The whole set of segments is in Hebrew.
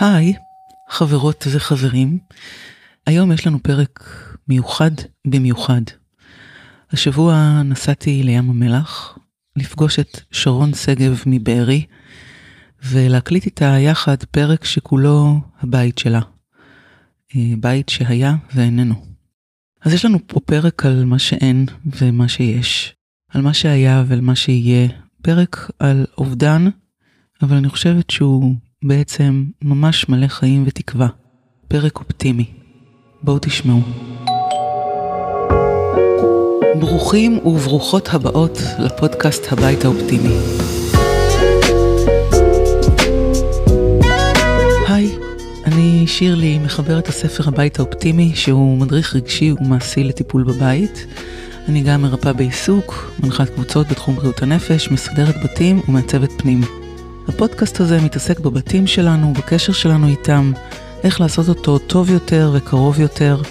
היי, חברות וחברים. היום יש לנו פרק מיוחד במיוחד. השבוע נסעתי לים המלח לפגוש את שרון שגב מבארי ולהקליט איתה יחד פרק שכולו הבית שלה. אה, בית שהיה ואיננו. אז יש לנו פה פרק על מה שאין ומה שיש, על מה שהיה ועל מה שיהיה, פרק על אובדן, אבל אני חושבת שהוא בעצם ממש מלא חיים ותקווה. פרק אופטימי. בואו תשמעו. ברוכים וברוכות הבאות לפודקאסט הבית האופטימי. היי, אני שירלי, מחברת הספר הבית האופטימי, שהוא מדריך רגשי ומעשי לטיפול בבית. אני גם מרפאה בעיסוק, מנחת קבוצות בתחום בריאות הנפש, מסדרת בתים ומעצבת פנים. הפודקאסט הזה מתעסק בבתים שלנו, בקשר שלנו איתם, איך לעשות אותו טוב יותר וקרוב יותר,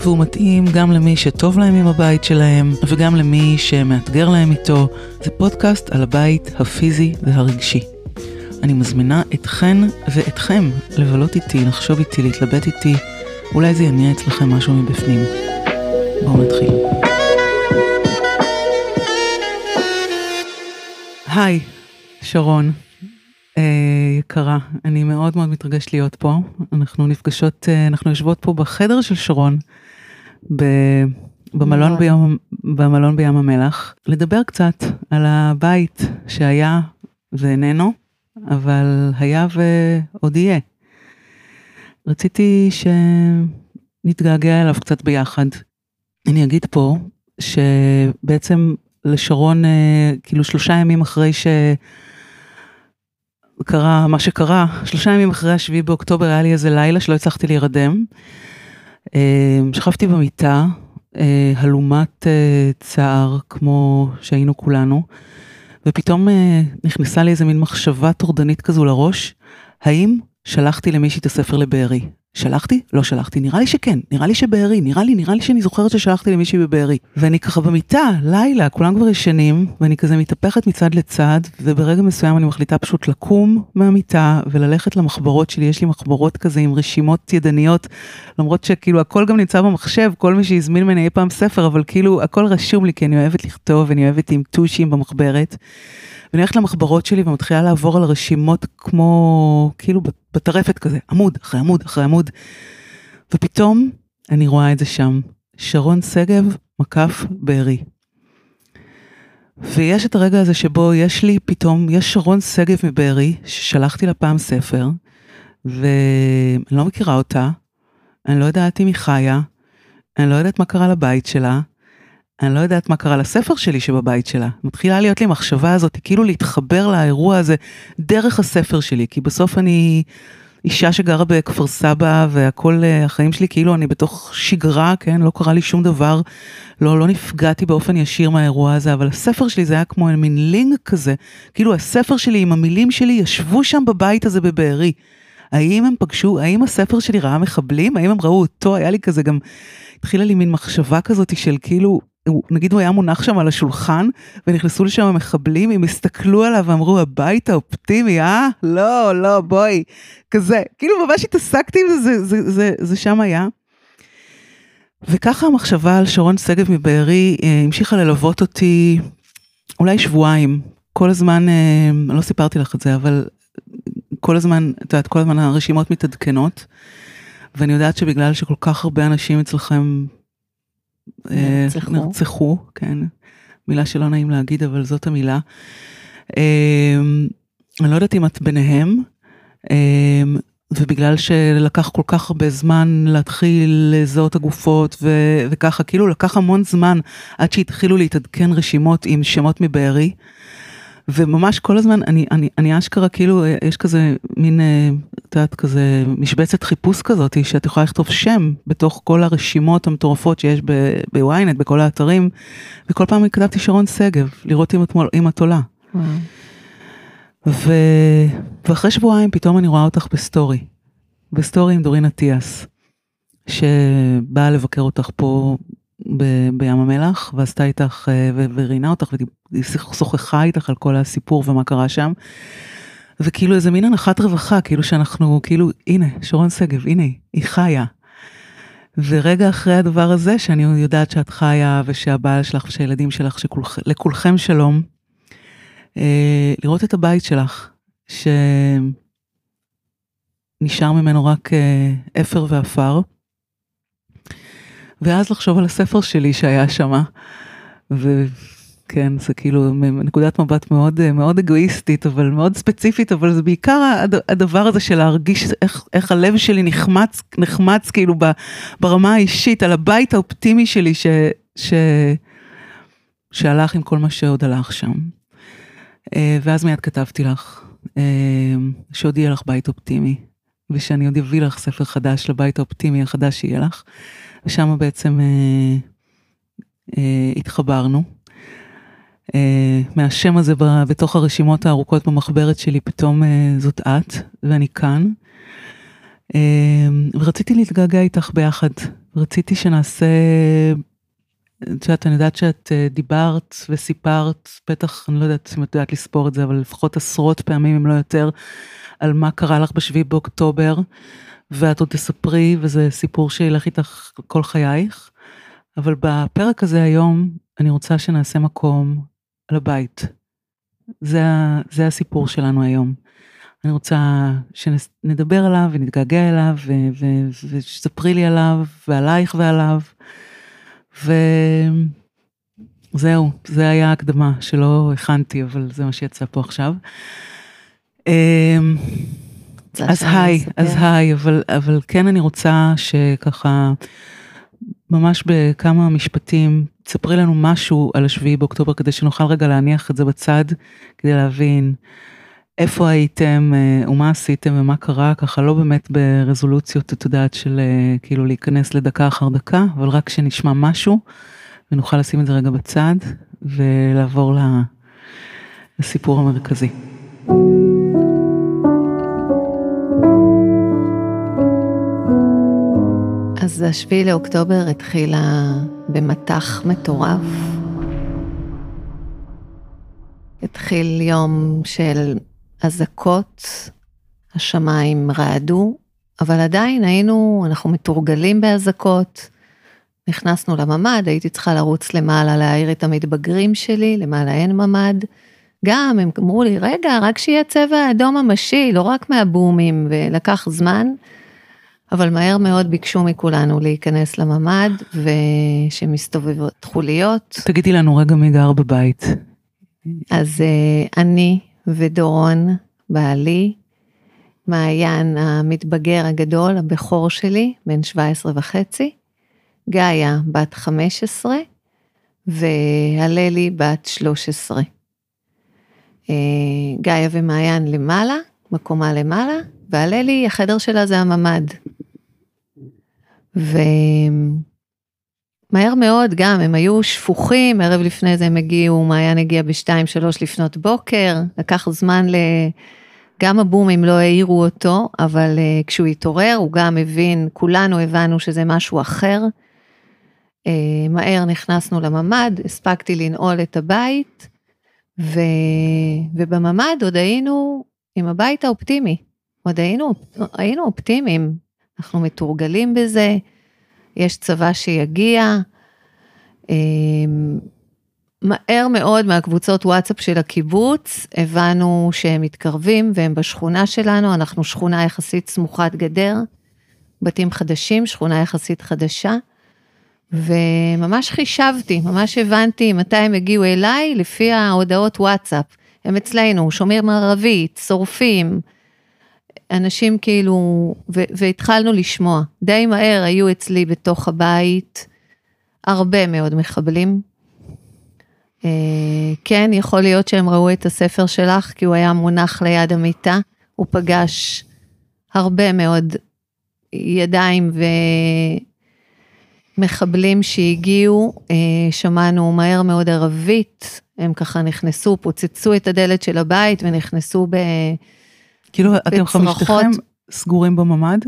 והוא מתאים גם למי שטוב להם עם הבית שלהם, וגם למי שמאתגר להם איתו. זה פודקאסט על הבית הפיזי והרגשי. אני מזמינה אתכן ואתכם לבלות איתי, לחשוב איתי, להתלבט איתי, אולי זה יניע אצלכם משהו מבפנים. בואו נתחיל. היי, שרון. אה, יקרה, אני מאוד מאוד מתרגשת להיות פה. אנחנו נפגשות, אה, אנחנו יושבות פה בחדר של שרון, ב, במלון, ביום, במלון בים המלח, לדבר קצת על הבית שהיה ואיננו, אבל היה ועוד יהיה. רציתי שנתגעגע אליו קצת ביחד. אני אגיד פה שבעצם לשרון, אה, כאילו שלושה ימים אחרי ש... קרה מה שקרה, שלושה ימים אחרי השביעי באוקטובר היה לי איזה לילה שלא הצלחתי להירדם. אה, שכבתי במיטה, אה, הלומת אה, צער כמו שהיינו כולנו, ופתאום נכנסה לי איזה מין מחשבה טורדנית כזו לראש, האם שלחתי למישהי את הספר לבארי? שלחתי? לא שלחתי, נראה לי שכן, נראה לי שבארי, נראה לי, נראה לי שאני זוכרת ששלחתי למישהי בבארי. ואני ככה במיטה, לילה, כולם כבר ישנים, ואני כזה מתהפכת מצד לצד, וברגע מסוים אני מחליטה פשוט לקום מהמיטה וללכת למחברות שלי, יש לי מחברות כזה עם רשימות ידניות, למרות שכאילו הכל גם נמצא במחשב, כל מי שהזמין ממני אי פעם ספר, אבל כאילו הכל רשום לי, כי אני אוהבת לכתוב, אני אוהבת עם טושים במחברת. ואני הולכת למחברות שלי ומתחילה לעבור על רשימות כמו, כאילו בטרפת כזה, עמוד אחרי עמוד אחרי עמוד. ופתאום אני רואה את זה שם, שרון שגב, מקף בארי. ויש את הרגע הזה שבו יש לי פתאום, יש שרון שגב מבארי, ששלחתי לה פעם ספר, ואני לא מכירה אותה, אני לא יודעת אם היא חיה, אני לא יודעת מה קרה לבית שלה, אני לא יודעת מה קרה לספר שלי שבבית שלה. מתחילה להיות לי מחשבה הזאת, כאילו להתחבר לאירוע הזה דרך הספר שלי, כי בסוף אני אישה שגרה בכפר סבא והכל, אה, החיים שלי כאילו אני בתוך שגרה, כן? לא קרה לי שום דבר, לא, לא נפגעתי באופן ישיר מהאירוע הזה, אבל הספר שלי זה היה כמו מין לינק כזה, כאילו הספר שלי עם המילים שלי ישבו שם בבית הזה בבארי. האם הם פגשו, האם הספר שלי ראה מחבלים? האם הם ראו אותו? היה לי כזה גם, התחילה לי מין מחשבה כזאת של כאילו, נגיד הוא היה מונח שם על השולחן ונכנסו לשם המחבלים, הם הסתכלו עליו ואמרו הבית האופטימי, אה? לא, לא, בואי, כזה. כאילו ממש התעסקתי עם זה, זה, זה, זה, זה שם היה. וככה המחשבה על שרון שגב מבארי אה, המשיכה ללוות אותי אולי שבועיים. כל הזמן, אה, לא סיפרתי לך את זה, אבל כל הזמן, את יודעת, כל הזמן הרשימות מתעדכנות. ואני יודעת שבגלל שכל כך הרבה אנשים אצלכם נרצחו. נרצחו, כן, מילה שלא נעים להגיד, אבל זאת המילה. אה, אני לא יודעת אם את ביניהם, אה, ובגלל שלקח כל כך הרבה זמן להתחיל לזהות הגופות ו- וככה, כאילו לקח המון זמן עד שהתחילו להתעדכן רשימות עם שמות מבארי. וממש כל הזמן, אני, אני, אני אשכרה כאילו, יש כזה מין, אה, את יודעת, כזה משבצת חיפוש כזאת, שאת יכולה לכתוב שם בתוך כל הרשימות המטורפות שיש ב ynet, בכל האתרים, וכל פעם כתבתי שרון שגב, לראות אם את, אם את עולה. ו... ואחרי שבועיים פתאום אני רואה אותך ב story, ב story עם דורין אטיאס, שבאה לבקר אותך פה ב- בים המלח, ועשתה איתך, אה, וראיינה אותך, ושוחחה איתך על כל הסיפור ומה קרה שם. וכאילו איזה מין הנחת רווחה, כאילו שאנחנו, כאילו, הנה, שרון שגב, הנה, היא חיה. ורגע אחרי הדבר הזה, שאני יודעת שאת חיה, ושהבעל שלך ושהילדים שלך, שלכולכם שלום, אה, לראות את הבית שלך, שנשאר ממנו רק אה, אפר ועפר, ואז לחשוב על הספר שלי שהיה שמה, וכן, זה כאילו נקודת מבט מאוד מאוד אגואיסטית, אבל מאוד ספציפית, אבל זה בעיקר הדבר הזה של להרגיש איך, איך הלב שלי נחמץ, נחמץ כאילו ברמה האישית, על הבית האופטימי שלי ש, ש, שהלך עם כל מה שעוד הלך שם. אה, ואז מיד כתבתי לך, אה, שעוד יהיה לך בית אופטימי, ושאני עוד אביא לך ספר חדש לבית האופטימי החדש שיהיה לך. ושם בעצם אה, אה, התחברנו. אה, מהשם הזה ב, בתוך הרשימות הארוכות במחברת שלי, פתאום אה, זאת את, ואני כאן. אה, ורציתי להתגעגע איתך ביחד, רציתי שנעשה, את יודעת, אני יודעת שאת אה, דיברת וסיפרת, בטח, אני לא יודעת אם את יודעת לספור את זה, אבל לפחות עשרות פעמים, אם לא יותר, על מה קרה לך בשביעי באוקטובר. ואת עוד תספרי, וזה סיפור שילך איתך כל חייך. אבל בפרק הזה היום, אני רוצה שנעשה מקום לבית. זה, זה הסיפור שלנו היום. אני רוצה שנדבר עליו ונתגעגע אליו ושתספרי לי עליו ועלייך ועליו. וזהו, זה היה ההקדמה שלא הכנתי, אבל זה מה שיצא פה עכשיו. אמ, אז היי, אז היי, אבל, אבל כן אני רוצה שככה, ממש בכמה משפטים, תספרי לנו משהו על השביעי באוקטובר, כדי שנוכל רגע להניח את זה בצד, כדי להבין איפה הייתם אה, ומה עשיתם ומה קרה, ככה לא באמת ברזולוציות, את יודעת, של אה, כאילו להיכנס לדקה אחר דקה, אבל רק שנשמע משהו, ונוכל לשים את זה רגע בצד, ולעבור לסיפור המרכזי. אז השביעי לאוקטובר התחילה במטח מטורף. התחיל יום של אזעקות, השמיים רעדו, אבל עדיין היינו, אנחנו מתורגלים באזעקות. נכנסנו לממ"ד, הייתי צריכה לרוץ למעלה להעיר את המתבגרים שלי, למעלה אין ממ"ד. גם הם אמרו לי, רגע, רק שיהיה צבע אדום ממשי, לא רק מהבומים, ולקח זמן. אבל מהר מאוד ביקשו מכולנו להיכנס לממ"ד ושמסתובבות חוליות. תגידי לנו רגע מי גר בבית. אז uh, אני ודורון, בעלי, מעיין המתבגר הגדול, הבכור שלי, בן 17 וחצי, גאיה, בת 15, והללי, בת 13. Uh, גאיה ומעיין למעלה, מקומה למעלה, והללי, החדר שלה זה הממ"ד. ומהר מאוד גם, הם היו שפוכים, ערב לפני זה הם הגיעו, מעיין הגיע בשתיים, שלוש לפנות בוקר, לקח זמן ל... גם הבומים לא העירו אותו, אבל uh, כשהוא התעורר הוא גם הבין, כולנו הבנו שזה משהו אחר. Uh, מהר נכנסנו לממ"ד, הספקתי לנעול את הבית, ו... ובממ"ד עוד היינו עם הבית האופטימי, עוד היינו, היינו אופטימיים, אנחנו מתורגלים בזה, יש צבא שיגיע. אמ, מהר מאוד מהקבוצות וואטסאפ של הקיבוץ הבנו שהם מתקרבים והם בשכונה שלנו, אנחנו שכונה יחסית סמוכת גדר, בתים חדשים, שכונה יחסית חדשה. וממש חישבתי, ממש הבנתי מתי הם הגיעו אליי לפי ההודעות וואטסאפ. הם אצלנו, שומרים ערבית, שורפים, אנשים כאילו, והתחלנו לשמוע. די מהר היו אצלי בתוך הבית הרבה מאוד מחבלים. Uh, כן, יכול להיות שהם ראו את הספר שלך, כי הוא היה מונח ליד המיטה. הוא פגש הרבה מאוד ידיים ומחבלים שהגיעו, uh, שמענו מהר מאוד ערבית, הם ככה נכנסו, פוצצו את הדלת של הבית ונכנסו ב... כאילו אתם חמשתכם סגורים בממ"ד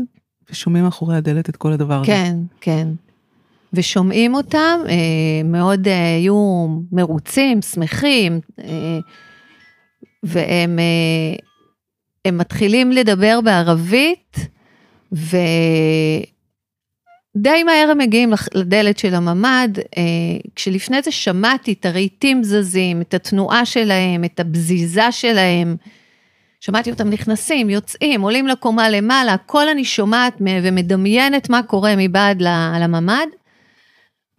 ושומעים מאחורי הדלת את כל הדבר הזה. כן, כן. ושומעים אותם, אה, מאוד אה, היו מרוצים, שמחים, אה, והם הם מתחילים לדבר בערבית, ו... די מהר הם מגיעים לדלת של הממ"ד, כשלפני זה שמעתי את הרהיטים זזים, את התנועה שלהם, את הבזיזה שלהם. שמעתי אותם נכנסים, יוצאים, עולים לקומה למעלה, הכל אני שומעת ומדמיינת מה קורה מבעד לממ"ד.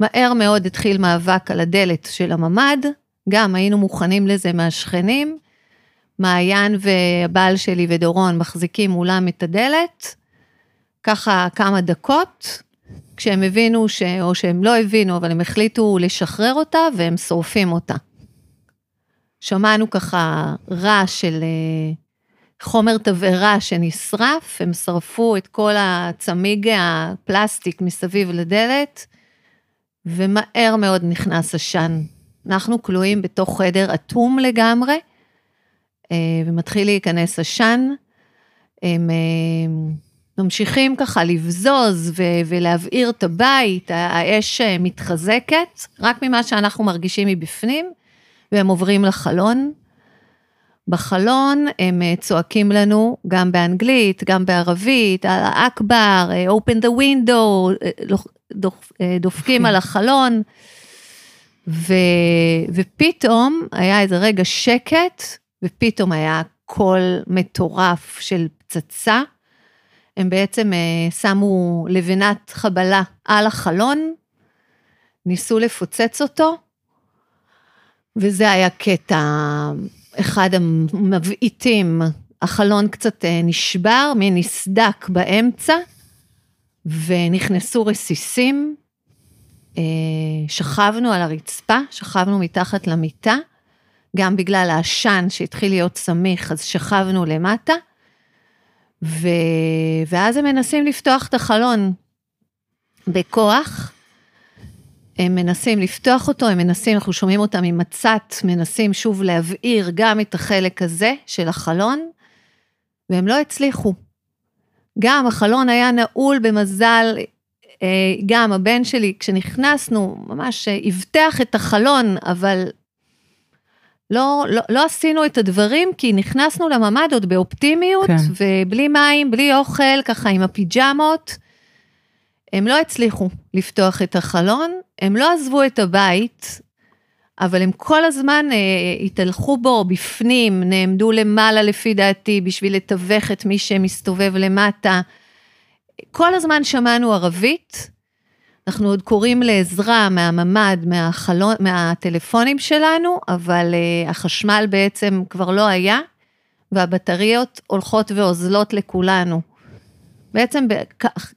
מהר מאוד התחיל מאבק על הדלת של הממ"ד, גם היינו מוכנים לזה מהשכנים. מעיין והבעל שלי ודורון מחזיקים מולם את הדלת, ככה כמה דקות, כשהם הבינו, ש... או שהם לא הבינו, אבל הם החליטו לשחרר אותה והם שורפים אותה. שמענו ככה רעש של אה, חומר תבערה שנשרף, הם שרפו את כל הצמיג הפלסטיק מסביב לדלת, ומהר מאוד נכנס עשן. אנחנו כלואים בתוך חדר אטום לגמרי, אה, ומתחיל להיכנס עשן. הם אה, ממשיכים ככה לבזוז ולהבעיר את הבית, האש אה, מתחזקת, רק ממה שאנחנו מרגישים מבפנים, והם עוברים לחלון. בחלון הם צועקים לנו גם באנגלית, גם בערבית, אכבר, open the window, דופקים על החלון. ו, ופתאום היה איזה רגע שקט, ופתאום היה קול מטורף של פצצה. הם בעצם אה, שמו לבנת חבלה על החלון, ניסו לפוצץ אותו, וזה היה קטע, אחד המבעיטים, החלון קצת אה, נשבר, מין נסדק באמצע, ונכנסו רסיסים, אה, שכבנו על הרצפה, שכבנו מתחת למיטה, גם בגלל העשן שהתחיל להיות סמיך, אז שכבנו למטה, ו... ואז הם מנסים לפתוח את החלון בכוח. הם מנסים לפתוח אותו, הם מנסים, אנחנו שומעים אותם עם מצת, מנסים שוב להבעיר גם את החלק הזה של החלון, והם לא הצליחו. גם החלון היה נעול במזל, אה, גם הבן שלי, כשנכנסנו, ממש אבטח את החלון, אבל לא, לא, לא עשינו את הדברים, כי נכנסנו לממ"ד עוד באופטימיות, כן. ובלי מים, בלי אוכל, ככה עם הפיג'מות. הם לא הצליחו לפתוח את החלון, הם לא עזבו את הבית, אבל הם כל הזמן אה, התהלכו בו בפנים, נעמדו למעלה לפי דעתי, בשביל לתווך את מי שמסתובב למטה. כל הזמן שמענו ערבית, אנחנו עוד קוראים לעזרה מהממ"ד, מהחלון, מהטלפונים שלנו, אבל uh, החשמל בעצם כבר לא היה, והבטריות הולכות ואוזלות לכולנו. בעצם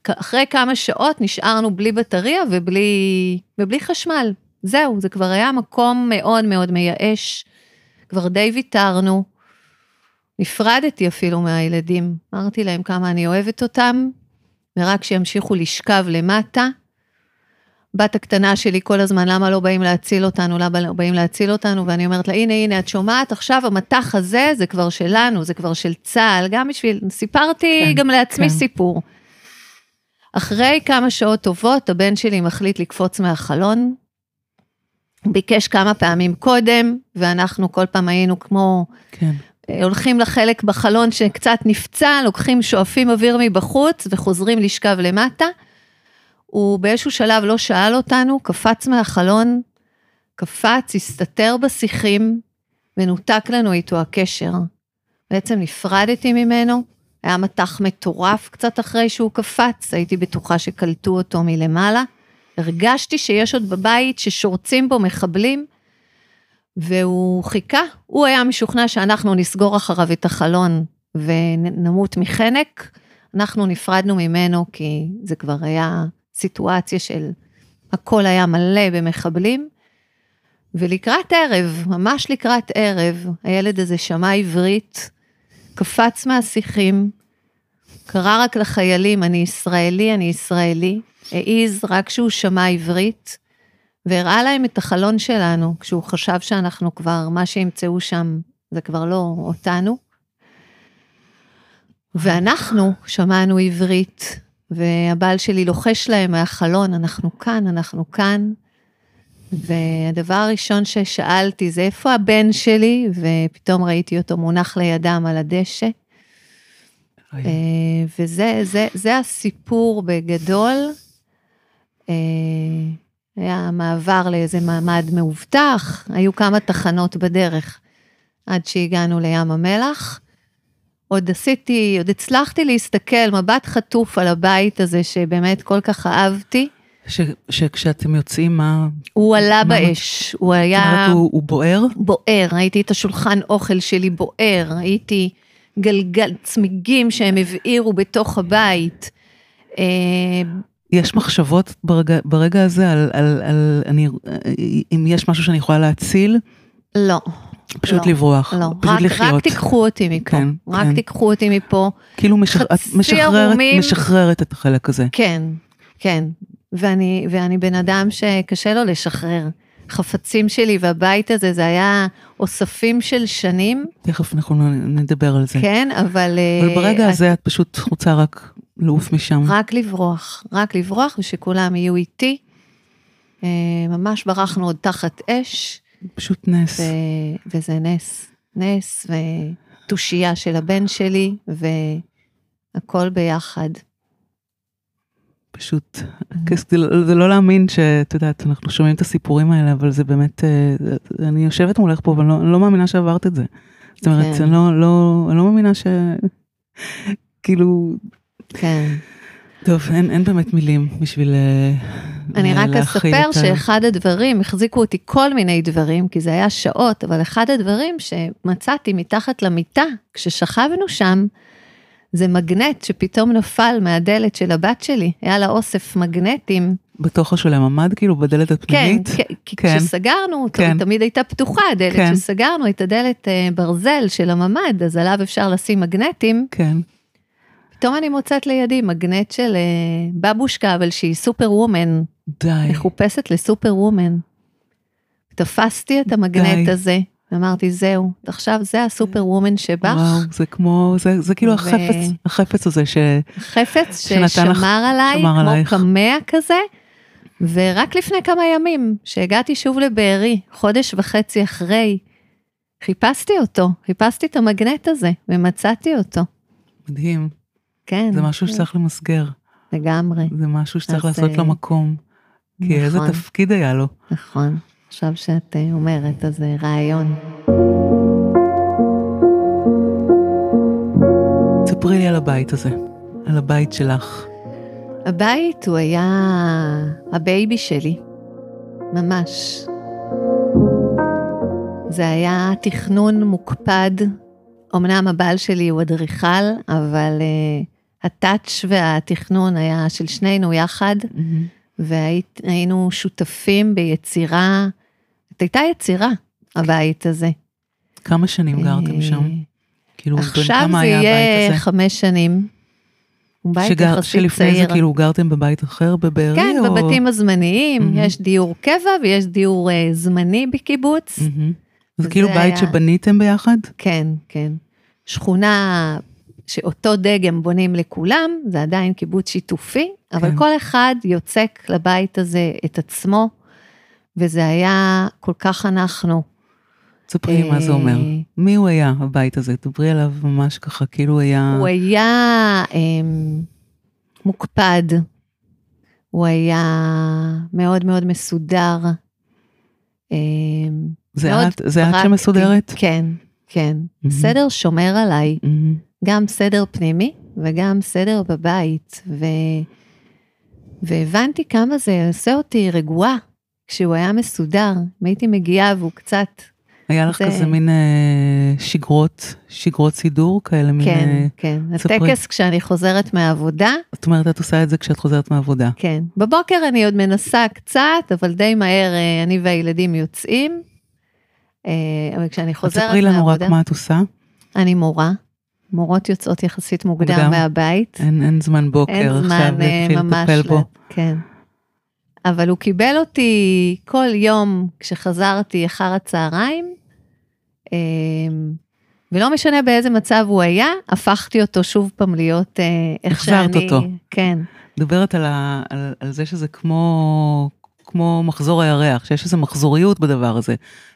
אחרי כמה שעות נשארנו בלי בטריה ובלי, ובלי חשמל. זהו, זה כבר היה מקום מאוד מאוד מייאש. כבר די ויתרנו. נפרדתי אפילו מהילדים. אמרתי להם כמה אני אוהבת אותם, ורק שימשיכו לשכב למטה. בת הקטנה שלי כל הזמן, למה לא באים להציל אותנו, למה לא באים להציל אותנו, ואני אומרת לה, הנה, הנה, את שומעת, עכשיו המטח הזה, זה כבר שלנו, זה כבר של צה"ל, גם בשביל, סיפרתי כן, גם לעצמי כן. סיפור. אחרי כמה שעות טובות, הבן שלי מחליט לקפוץ מהחלון, הוא ביקש כמה פעמים קודם, ואנחנו כל פעם היינו כמו, כן. אה, הולכים לחלק בחלון שקצת נפצע, לוקחים, שואפים אוויר מבחוץ וחוזרים לשכב למטה. הוא באיזשהו שלב לא שאל אותנו, קפץ מהחלון, קפץ, הסתתר בשיחים, ונותק לנו איתו הקשר. בעצם נפרדתי ממנו, היה מטח מטורף קצת אחרי שהוא קפץ, הייתי בטוחה שקלטו אותו מלמעלה. הרגשתי שיש עוד בבית ששורצים בו מחבלים, והוא חיכה, הוא היה משוכנע שאנחנו נסגור אחריו את החלון ונמות מחנק. אנחנו נפרדנו ממנו כי זה כבר היה סיטואציה של הכל היה מלא במחבלים. ולקראת ערב, ממש לקראת ערב, הילד הזה שמע עברית, קפץ מהשיחים, קרא רק לחיילים, אני ישראלי, אני ישראלי, העיז רק כשהוא שמע עברית, והראה להם את החלון שלנו, כשהוא חשב שאנחנו כבר, מה שימצאו שם, זה כבר לא אותנו. ואנחנו שמענו עברית, והבעל שלי לוחש להם מהחלון, אנחנו כאן, אנחנו כאן. והדבר הראשון ששאלתי זה איפה הבן שלי, ופתאום ראיתי אותו מונח לידם על הדשא. אה, וזה זה, זה הסיפור בגדול. אה, היה מעבר לאיזה מעמד מאובטח, היו כמה תחנות בדרך עד שהגענו לים המלח. עוד עשיתי, עוד הצלחתי להסתכל מבט חטוף על הבית הזה שבאמת כל כך אהבתי. ש- שכשאתם יוצאים, מה... הוא עלה מה- באש, הוא זאת היה... אומרת, הוא הוא בוער? בוער, ראיתי את השולחן אוכל שלי בוער, ראיתי גלגל, צמיגים שהם הבעירו בתוך הבית. יש מחשבות ברגע, ברגע הזה על, על, על אני, אם יש משהו שאני יכולה להציל, לא, פשוט לא, לברוח, לא, פשוט רק, לחיות. רק תיקחו אותי מפה, כן, רק כן. תיקחו אותי מפה. כאילו משח, את משחררת, ערומים. משחררת את החלק הזה. כן, כן, ואני, ואני בן אדם שקשה לו לשחרר. חפצים שלי והבית הזה, זה היה אוספים של שנים, תכף אנחנו נדבר על זה. כן, אבל... אבל אה, ברגע את- הזה את פשוט רוצה רק לעוף משם. רק לברוח, רק לברוח ושכולם יהיו איתי. אה, ממש ברחנו עוד תחת אש, פשוט נס. ו- וזה נס, נס ותושייה של הבן שלי, והכל ביחד. פשוט, זה לא- זה לא להאמין שאת יודעת, אנחנו שומעים את הסיפורים האלה, אבל זה באמת, אה, אני יושבת מולך פה, אבל לא- אני לא מאמינה שעברת את זה. זאת אומרת, כן. אני לא, לא, אני לא מאמינה ש... כאילו, כן. טוב, אין, אין באמת מילים בשביל אה, אני לה- רק להכיל אספר את ה- שאחד הדברים, החזיקו אותי כל מיני דברים, כי זה היה שעות, אבל אחד הדברים שמצאתי מתחת למיטה, כששכבנו שם, זה מגנט שפתאום נפל מהדלת של הבת שלי, היה לה אוסף מגנטים. בתוך השולם עמד כאילו בדלת הפנימית. כן, כי כן. כשסגרנו כן. תמיד הייתה פתוחה הדלת, כן. כשסגרנו את הדלת אה, ברזל של הממ"ד, אז עליו אפשר לשים מגנטים, כן. פתאום אני מוצאת לידי מגנט של אה, בבושקה, אבל שהיא סופר וומן, די. מחופשת לסופר וומן. תפסתי את המגנט די. הזה, ואמרתי, זהו, עכשיו זה הסופר וומן שבך, וואו, זה כמו, זה, זה כאילו ו- החפץ, החפץ הזה ש... חפץ שנתן לך- ששמר עליי, שמר כמו עלייך. קמע כזה, ורק לפני כמה ימים, שהגעתי שוב לבארי, חודש וחצי אחרי, חיפשתי אותו, חיפשתי את המגנט הזה, ומצאתי אותו. מדהים. כן. זה משהו שצריך למסגר. לגמרי, זה משהו שצריך אז, לעשות לו אה, מקום. כי איזה נכון. תפקיד היה לו. נכון. עכשיו שאת אה, אומרת, אז זה רעיון. ספרי לי על הבית הזה, על הבית שלך. הבית הוא היה ה baby שלי, ממש. זה היה תכנון מוקפד. אמנם הבעל שלי הוא אדריכל, אבל uh, ה touch והתכנון היה של שנינו יחד, והיינו שותפים ביצירה, זאת הייתה יצירה, הבית הזה. כמה שנים גרתם אה, שם? כאילו, עכשיו כמה זה היה הבית יהיה הזה? חמש שנים. בית שגר- יחסית שלפני צעיר. זה כאילו גרתם בבית אחר בבארי? כן, או... בבתים הזמניים, מהמם. יש דיור קבע ויש דיור אה, זמני בקיבוץ. זה זה כאילו בית היה- שבניתם ביחד? כן, כן. שכונה שאותו דגם בונים לכולם, זה עדיין קיבוץ שיתופי, אבל כן. כל אחד יוצק לבית הזה את עצמו, וזה היה כל כך אנחנו. ספרי לי מה זה אומר. אה, מי הוא היה, הבית הזה? דברי עליו ממש ככה, כאילו הוא היה... הוא היה אמ, מוקפד, הוא היה מאוד מאוד מסודר. אמ, זה מאוד את, זה את. שמסודרת? כן, כן. סדר שומר עליי. גם סדר פנימי וגם סדר בבית. ו... והבנתי כמה זה עושה אותי רגועה כשהוא היה מסודר. אם הייתי מגיעה והוא קצת, היה לך זה- כזה מין אה, שגרות, שגרות סידור כאלה, מין... כן, אה, כן. ספרי. הטקס כשאני חוזרת מהעבודה, זאת אומרת, את עושה את זה כשאת חוזרת מהעבודה. כן. בבוקר אני עוד מנסה קצת, אבל די מהר אה, אני והילדים יוצאים. אה, אבל כשאני חוזרת ספרי לנו רק מהעבודה, מה את עושה. אני מורה. מורות יוצאות יחסית מוקדם מוקדם. מהבית. אין, אין זמן בוקר אין עכשיו זמן אה, להתחיל ממש, לטפל בו. לה- כן. אבל הוא קיבל אותי כל יום כשחזרתי אחר הצהריים, אה, ולא משנה באיזה מצב הוא היה, הפכתי אותו שוב פעם להיות אה, איך שאני... החזרת אותו. כן, מדברת על, ה, על, על זה שזה כמו כמו מחזור הירח, שיש איזו מחזוריות בדבר הזה.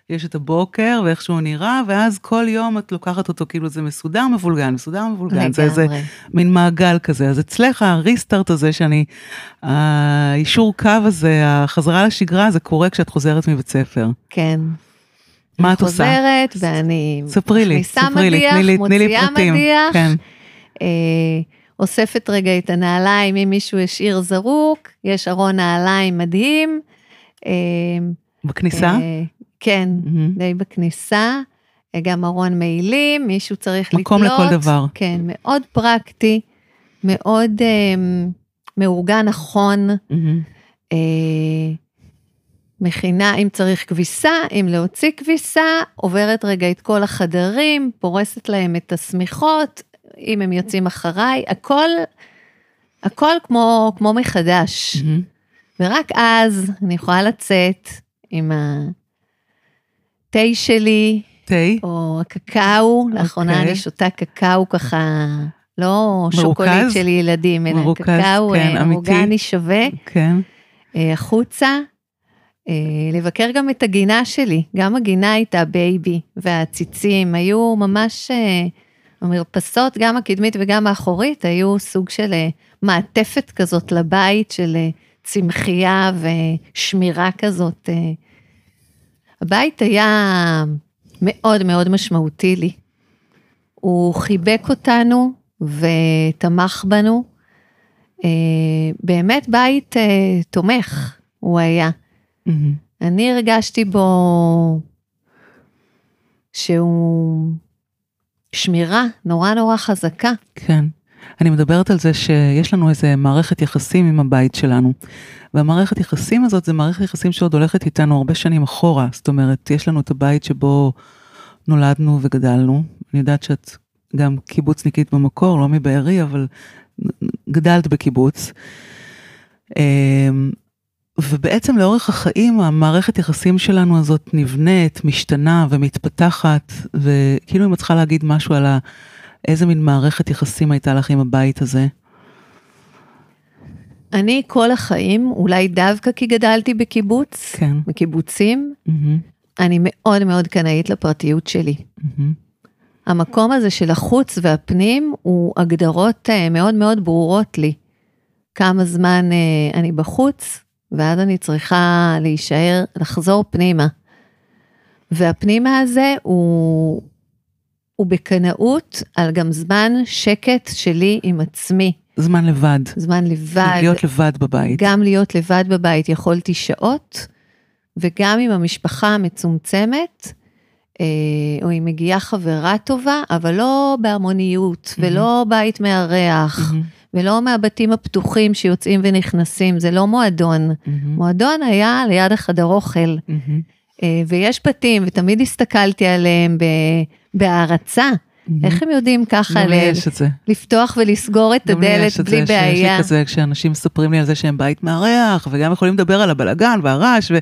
יש את הבוקר ואיך שהוא נראה, ואז כל יום את לוקחת אותו כאילו זה מסודר מבולגן, מסודר מבולגן, זה איזה מין מעגל כזה. אז אצלך הריסטארט הזה שאני, האישור קו הזה, החזרה לשגרה, זה קורה כשאת חוזרת מבית ספר. כן. מה את עושה? חוזרת ואני ספרי לי, ספרי לי, תני לי, לי מוציאה פרטים. מדיח. כן. אה, אוספת רגע את הנעליים אם מישהו השאיר זרוק, יש ארון נעליים מדהים. אה, בכניסה? אה, כן. די בכניסה. אה, גם ארון מעילים, מישהו צריך לקלוט. מקום לכל דבר. כן, מאוד פרקטי, מאוד אה, מאורגן נכון. אה, מכינה אם צריך כביסה, אם להוציא כביסה, עוברת רגע את כל החדרים, פורסת להם את השמיכות, אם הם יוצאים אחריי, הכל, הכל כמו, כמו מחדש. מהמם. ורק אז אני יכולה לצאת עם התה שלי, תה? או הקקאו, לאחרונה אוקיי. אני שותה קקאו ככה, לא מרוכז? שוקולית של ילדים, אלא מרוכז, קקאו כן, אה. אורגני שווה. כן. אה, החוצה, אה, לבקר גם את הגינה שלי, גם הגינה הייתה baby, והעציצים היו ממש, המרפסות, גם הקדמית וגם האחורית, היו סוג של אה, מעטפת כזאת לבית של אה, צמחייה ושמירה כזאת. אה. הבית היה מאוד מאוד משמעותי לי. הוא חיבק אותנו ותמך בנו. באמת בית תומך הוא היה. אני הרגשתי בו שהוא שמירה נורא נורא חזקה. כן. אני מדברת על זה שיש לנו איזה מערכת יחסים עם הבית שלנו. והמערכת יחסים הזאת זה מערכת יחסים שעוד הולכת איתנו הרבה שנים אחורה. זאת אומרת, יש לנו את הבית שבו נולדנו וגדלנו. אני יודעת שאת גם קיבוצניקית במקור, לא מבארי, אבל גדלת בקיבוץ. ובעצם לאורך החיים המערכת יחסים שלנו הזאת נבנית, משתנה ומתפתחת, וכאילו אם את צריכה להגיד משהו על ה... איזה מין מערכת יחסים הייתה לך עם הבית הזה? אני כל החיים, אולי דווקא כי גדלתי בקיבוץ, כן. בקיבוצים, מהמם, אני מאוד מאוד קנאית לפרטיות שלי. מהמם, המקום הזה של החוץ והפנים הוא הגדרות אה, מאוד מאוד ברורות לי. כמה זמן אה, אני בחוץ, ואז אני צריכה להישאר, לחזור פנימה. והפנימה הזה הוא, הוא בקנאות על גם זמן שקט שלי עם עצמי. זמן לבד. זמן לבד. להיות לבד בבית. גם להיות לבד בבית יכולתי שעות, וגם עם המשפחה המצומצמת, אה, או אם מגיעה חברה טובה, אבל לא בהמוניות, ולא בית מארח, ולא מהבתים הפתוחים שיוצאים ונכנסים, זה לא מועדון. מהמם, מועדון היה ליד החדר אוכל, אה, ויש בתים, ותמיד הסתכלתי עליהם בהערצה. מהמם. איך הם יודעים ככה לי ל- יש. לפתוח ולסגור את לי הדלת יש בלי זה, שיש לי בעיה? כזה, כשאנשים מספרים לי על זה שהם בית מארח, וגם יכולים לדבר על הבלגן והרעש, ו...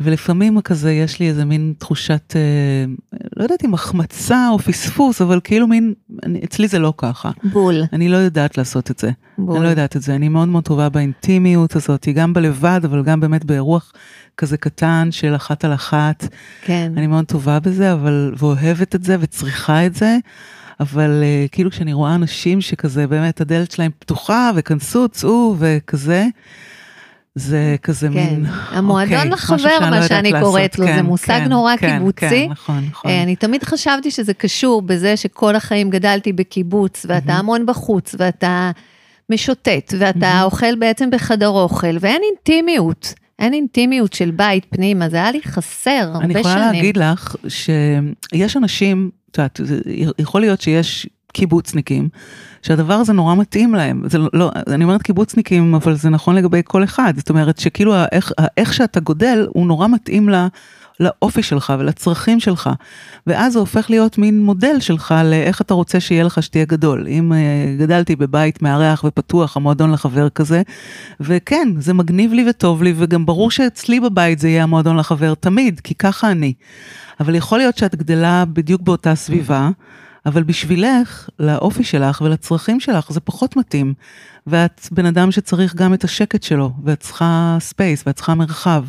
ולפעמים כזה יש לי איזה מין תחושת, אה, לא יודעת אם החמצה או פספוס, אבל כאילו מין, אני, אצלי זה לא ככה. בול, אני לא יודעת לעשות את זה. בול. אני לא יודעת את זה. אני מאוד מאוד טובה באינטימיות הזאת, גם בלבד, אבל גם באמת באירוח כזה קטן של אחת על אחת. כן. אני מאוד טובה בזה, אבל, ואוהבת את זה וצריכה את זה. אבל uh, כאילו כשאני רואה אנשים שכזה באמת הדלת שלהם פתוחה וכנסו, צאו וכזה, זה כזה כן, מין, המועדון אוקיי, לחבר, לא מה יודעת שאני. קוראת לו, זה כן, מושג כן, נורא כן, קיבוצי. כן, נכון, נכון. אה, אני תמיד חשבתי שזה קשור בזה שכל החיים גדלתי בקיבוץ, ואתה המון בחוץ, ואתה משוטט, ואתה אוכל בעצם בחדר אוכל, ואין אינטימיות. אין אינטימיות של בית פנימה, זה היה לי חסר הרבה אני שנים. יכולה להגיד לך שיש אנשים, את יודעת, זה- יכול להיות שיש קיבוצניקים, שהדבר הזה נורא מתאים להם. זה לא- אני אומרת קיבוצניקים, אבל זה נכון לגבי כל אחד. זאת אומרת שכאילו האיך, האיך שאתה גודל, הוא נורא מתאים ל... לאופי שלך ולצרכים שלך, ואז זה הופך להיות מין מודל שלך לאיך אתה רוצה שיהיה לך שתהיה גדול. אם uh, גדלתי בבית מארח ופתוח, המועדון לחבר כזה, וכן, זה מגניב לי וטוב לי, וגם ברור שאצלי בבית זה יהיה המועדון לחבר תמיד, כי ככה אני. אבל יכול להיות שאת גדלה בדיוק באותה סביבה, אבל בשבילך, לאופי שלך ולצרכים שלך זה פחות מתאים. ואת בן אדם שצריך גם את השקט שלו, ואת צריכה space, ואת צריכה מרחב.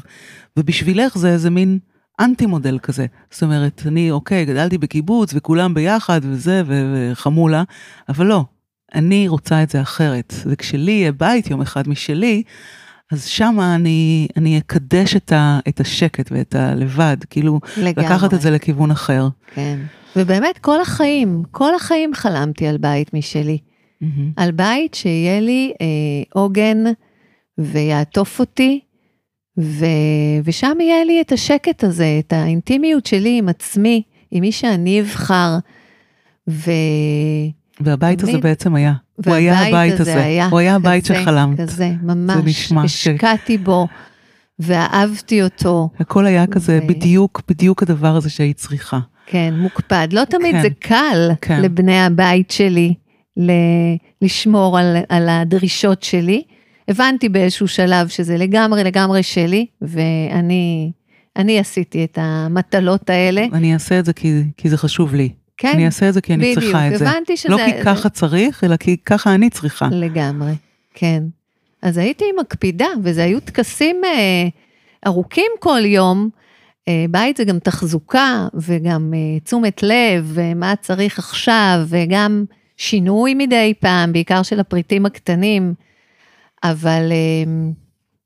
ובשבילך זה איזה מין אנטי מודל כזה. זאת אומרת, אני, אוקיי, גדלתי בקיבוץ וכולם ביחד וזה, וחמולה, אבל לא, אני רוצה את זה אחרת. וכשלי יהיה בית יום אחד משלי, אז שמה אני, אני אקדש את, ה, את השקט ואת הלבד, כאילו, לגמרי. לקחת את זה לכיוון אחר. כן, ובאמת כל החיים, כל החיים חלמתי על בית משלי. Mm-hmm. על בית שיהיה לי אה, עוגן ויעטוף אותי, ו, ושם יהיה לי את השקט הזה, את האינטימיות שלי עם עצמי, עם מי שאני אבחר. ו... והבית הזה בעצם היה. הוא היה הבית הזה, היה הוא היה הבית שחלמת. כזה, ממש, השקעתי בו, ואהבתי אותו. הכל היה כזה, בדיוק, בדיוק הדבר הזה שהיית צריכה. כן, מוקפד. לא תמיד כן, זה קל כן. לבני הבית שלי ל- לשמור על, על הדרישות שלי. הבנתי באיזשהו שלב שזה לגמרי לגמרי שלי, ואני אני עשיתי את המטלות האלה. אני אעשה את זה כי, כי זה חשוב לי. כן, אני אעשה את זה כי אני בדיוק, צריכה את זה. הבנתי שזה... לא כי ככה צריך, אלא כי ככה אני צריכה. לגמרי, כן. אז הייתי מקפידה, וזה היו טקסים אה, ארוכים כל יום. אה, בית זה גם תחזוקה, וגם אה, תשומת לב, ומה צריך עכשיו, וגם שינוי מדי פעם, בעיקר של הפריטים הקטנים. אבל... אה,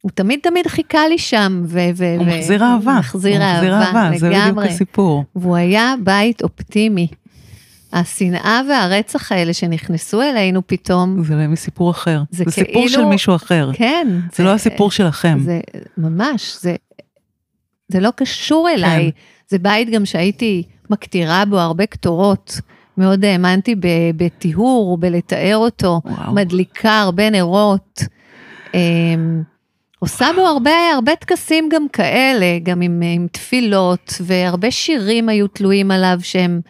הוא תמיד תמיד חיכה לי שם, ו... ו הוא מחזיר אהבה. מחזיר אהבה, לגמרי. זה בדיוק הסיפור. והוא היה בית אופטימי. השנאה והרצח האלה שנכנסו אלינו פתאום. זה מסיפור אחר. זה, זה כאילו... סיפור של מישהו אחר. כן. זה, זה לא הסיפור שלכם. זה ממש, זה, זה לא קשור אליי. כן. זה בית גם שהייתי מקטירה בו הרבה קטורות. מאוד האמנתי בטיהור, בלתאר אותו, וואו. מדליקה הרבה נרות. אמ, עושה בו הרבה, הרבה טקסים גם כאלה, גם עם, עם תפילות, והרבה שירים היו תלויים עליו שהם,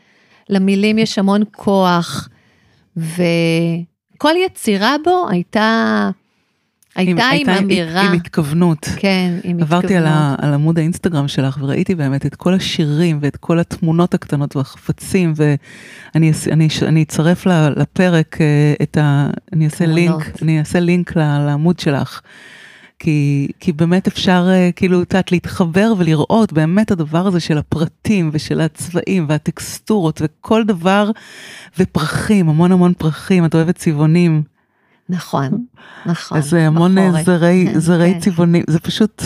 למילים יש המון כוח, וכל יצירה בו הייתה, הייתה עם, עם אמירה. עם התכוונות. כן, עם התכוונות. עברתי על, ה, על עמוד האינסטגרם שלך וראיתי באמת את כל השירים ואת כל התמונות הקטנות והחפצים, ואני אני, אני אצרף לפרק אה, את ה... אני אעשה לינק, אני אעשה לינק לעמוד שלך. כי, כי באמת אפשר אה, כאילו, את יודעת, להתחבר ולראות באמת הדבר הזה של הפרטים ושל הצבעים והטקסטורות וכל דבר, ופרחים, המון המון פרחים, את אוהבת צבעונים. נכון, נכון. אז המון בחורף. אה, זרי, כן, זרי כן. צבעונים, זה פשוט,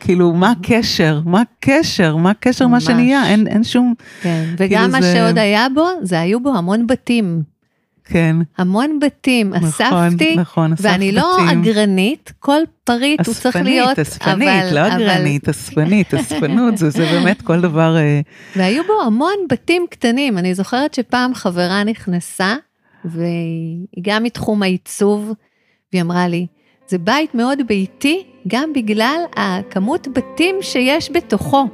כאילו, מה הקשר? מה הקשר? מה הקשר מה שנהיה? אין, אין שום... כן, וגם כאילו מה זה... שעוד היה בו, זה היו בו המון בתים. כן. המון בתים נכון, אספתי, נכון, אספת ואני לא אגרנית, כל פריט הוא צריך להיות, אספנית, אבל... לא אגרנית, אבל... אספנית, אספנות, זה, זה באמת כל דבר... אה, והיו בו המון בתים קטנים, אני זוכרת שפעם חברה נכנסה, והיא גם מתחום העיצוב, והיא אמרה לי, זה בית מאוד ביתי, גם בגלל הכמות בתים שיש בתוכו.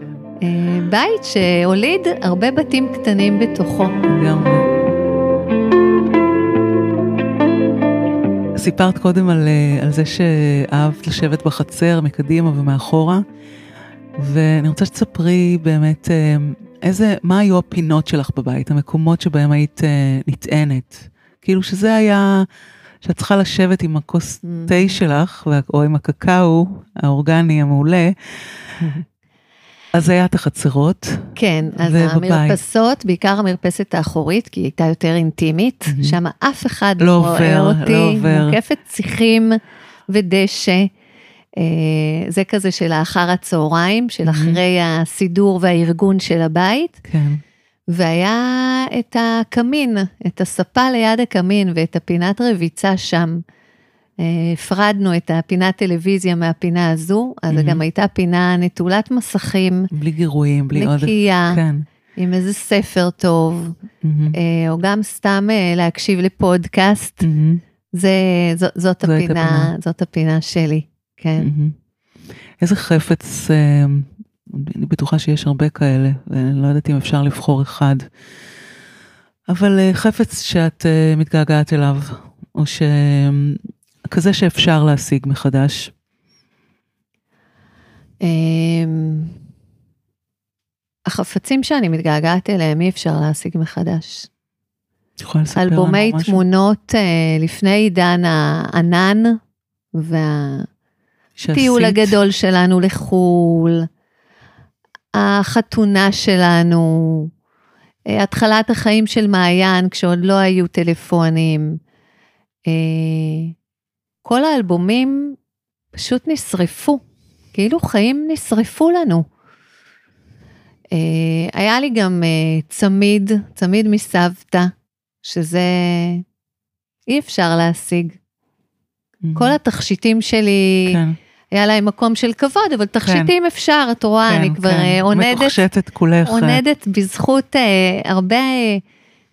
כן. אה, בית שהוליד הרבה בתים קטנים בתוכו. לגמרי. סיפרת קודם על, אה, על זה שאהבת לשבת בחצר מקדימה ומאחורה, ואני רוצה שתספרי באמת אה, איזה, מה היו הפינות שלך בבית, המקומות שבהם היית אה, נטענת. כאילו שזה היה, שאת צריכה לשבת עם הכוס mm. תה שלך, או עם הקקאו האורגני המעולה, אז היה את החצרות. כן, אז ובבית. המרפסות, בעיקר המרפסת האחורית, כי היא הייתה יותר אינטימית, mm-hmm. שם אף אחד לא, לא רואה לא אותי, לא עובר. מוקפת שיחים ודשא. אה, זה כזה של האחר הצהריים, של. אחרי הסידור והארגון של הבית. כן. והיה את הקמין, את הספה ליד הקמין ואת הפינת רביצה שם. הפרדנו את הפינת טלוויזיה מהפינה הזו, אז mm-hmm. גם הייתה פינה נטולת מסכים. בלי גירויים, בלי עוד... נקייה, כן. עם איזה ספר טוב, mm-hmm. או גם סתם אה, להקשיב לפודקאסט. Mm-hmm. זה, ז, זאת, הפינה, הפינה, זאת הפינה שלי, כן. Mm-hmm. איזה חפץ, אה, אני בטוחה שיש הרבה כאלה, ואני לא יודעת אם אפשר לבחור אחד, אבל חפץ שאת מתגעגעת אליו, או ש... כזה שאפשר להשיג מחדש? אמ, החפצים שאני מתגעגעת אליהם אי אפשר להשיג מחדש. יכולה לספר לנו אלבומי משהו? תמונות אה, לפני עידן הענן והטיול שעשית? הגדול שלנו לחו"ל, החתונה שלנו, אה, התחלת החיים של מעיין כשעוד לא היו טלפונים. אה, כל האלבומים פשוט נשרפו, כאילו חיים נשרפו לנו. אה, היה לי גם צמיד, צמיד מסבתא, שזה אי אפשר להשיג. מהמם. כל התכשיטים שלי, כן, היה להם מקום של כבוד, אבל תכשיטים אפשר, את רואה, כן, אני כבר כן. עונדת, מתוחשטת כולך. עונדת בזכות אה, הרבה